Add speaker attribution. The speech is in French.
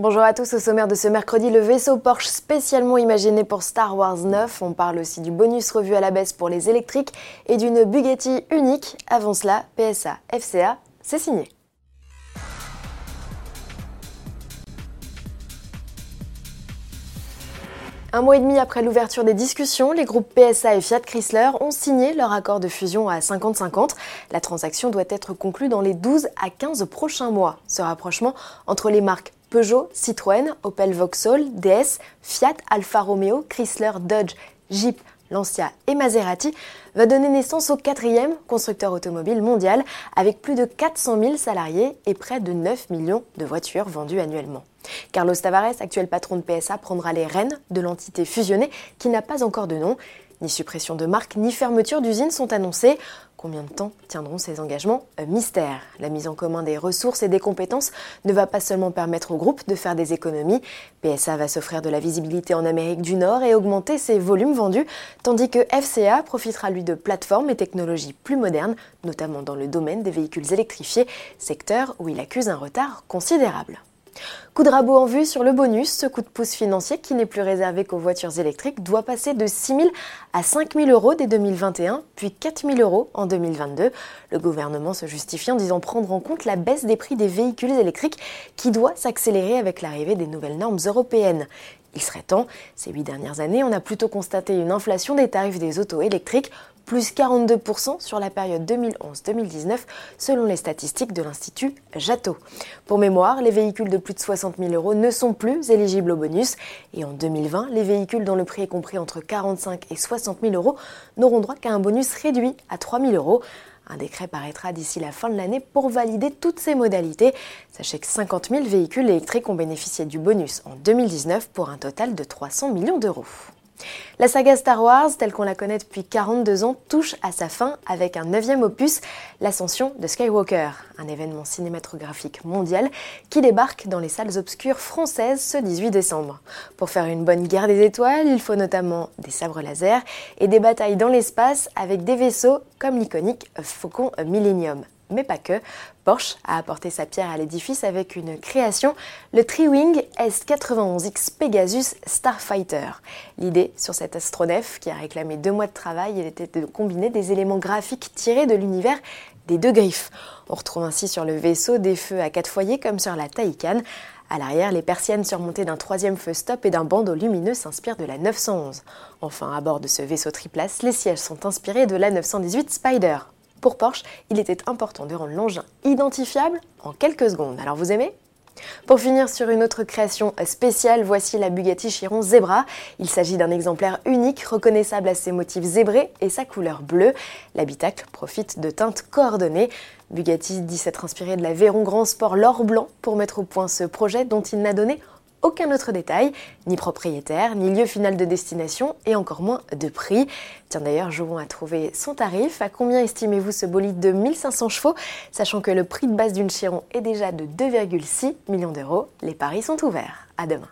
Speaker 1: Bonjour à tous, au sommaire de ce mercredi, le vaisseau Porsche spécialement imaginé pour Star Wars 9. On parle aussi du bonus revu à la baisse pour les électriques et d'une Bugatti unique. Avant cela, PSA, FCA, c'est signé. Un mois et demi après l'ouverture des discussions, les groupes PSA et Fiat Chrysler ont signé leur accord de fusion à 50-50. La transaction doit être conclue dans les 12 à 15 prochains mois. Ce rapprochement entre les marques Peugeot, Citroën, Opel Vauxhall, DS, Fiat, Alfa Romeo, Chrysler, Dodge, Jeep, Lancia et Maserati va donner naissance au quatrième constructeur automobile mondial avec plus de 400 000 salariés et près de 9 millions de voitures vendues annuellement. Carlos Tavares, actuel patron de PSA, prendra les rênes de l'entité fusionnée qui n'a pas encore de nom. Ni suppression de marque ni fermeture d'usine sont annoncées. Combien de temps tiendront ces engagements Un mystère? La mise en commun des ressources et des compétences ne va pas seulement permettre au groupe de faire des économies. PSA va s'offrir de la visibilité en Amérique du Nord et augmenter ses volumes vendus, tandis que FCA profitera lui de plateformes et technologies plus modernes, notamment dans le domaine des véhicules électrifiés, secteur où il accuse un retard considérable. Coup de rabot en vue sur le bonus, ce coup de pouce financier qui n'est plus réservé qu'aux voitures électriques doit passer de 6 000 à 5 000 euros dès 2021, puis 4 000 euros en 2022. Le gouvernement se justifie en disant prendre en compte la baisse des prix des véhicules électriques qui doit s'accélérer avec l'arrivée des nouvelles normes européennes. Il serait temps, ces huit dernières années, on a plutôt constaté une inflation des tarifs des autos électriques plus 42% sur la période 2011-2019 selon les statistiques de l'Institut Jato. Pour mémoire, les véhicules de plus de 60 000 euros ne sont plus éligibles au bonus et en 2020, les véhicules dont le prix est compris entre 45 et 60 000 euros n'auront droit qu'à un bonus réduit à 3 000 euros. Un décret paraîtra d'ici la fin de l'année pour valider toutes ces modalités. Sachez que 50 000 véhicules électriques ont bénéficié du bonus en 2019 pour un total de 300 millions d'euros. La saga Star Wars, telle qu'on la connaît depuis 42 ans, touche à sa fin avec un neuvième opus, l'ascension de Skywalker, un événement cinématographique mondial qui débarque dans les salles obscures françaises ce 18 décembre. Pour faire une bonne guerre des étoiles, il faut notamment des sabres laser et des batailles dans l'espace avec des vaisseaux comme l'iconique Faucon Millennium mais pas que. Porsche a apporté sa pierre à l'édifice avec une création, le Triwing S91X Pegasus Starfighter. L'idée sur cet astronef, qui a réclamé deux mois de travail, était de combiner des éléments graphiques tirés de l'univers des deux griffes. On retrouve ainsi sur le vaisseau des feux à quatre foyers comme sur la Taycan. À l'arrière, les persiennes surmontées d'un troisième feu stop et d'un bandeau lumineux s'inspirent de la 911. Enfin, à bord de ce vaisseau triplace, les sièges sont inspirés de la 918 Spider. Pour Porsche, il était important de rendre l'engin identifiable en quelques secondes. Alors vous aimez? Pour finir sur une autre création spéciale, voici la Bugatti Chiron Zebra. Il s'agit d'un exemplaire unique, reconnaissable à ses motifs zébrés et sa couleur bleue. L'habitacle profite de teintes coordonnées. Bugatti dit s'être inspiré de la Veyron Grand Sport l'or blanc pour mettre au point ce projet dont il n'a donné aucun autre détail, ni propriétaire, ni lieu final de destination et encore moins de prix. Tiens d'ailleurs, jouons à trouver son tarif. À combien estimez-vous ce bolide de 1500 chevaux Sachant que le prix de base d'une Chiron est déjà de 2,6 millions d'euros, les paris sont ouverts. À demain.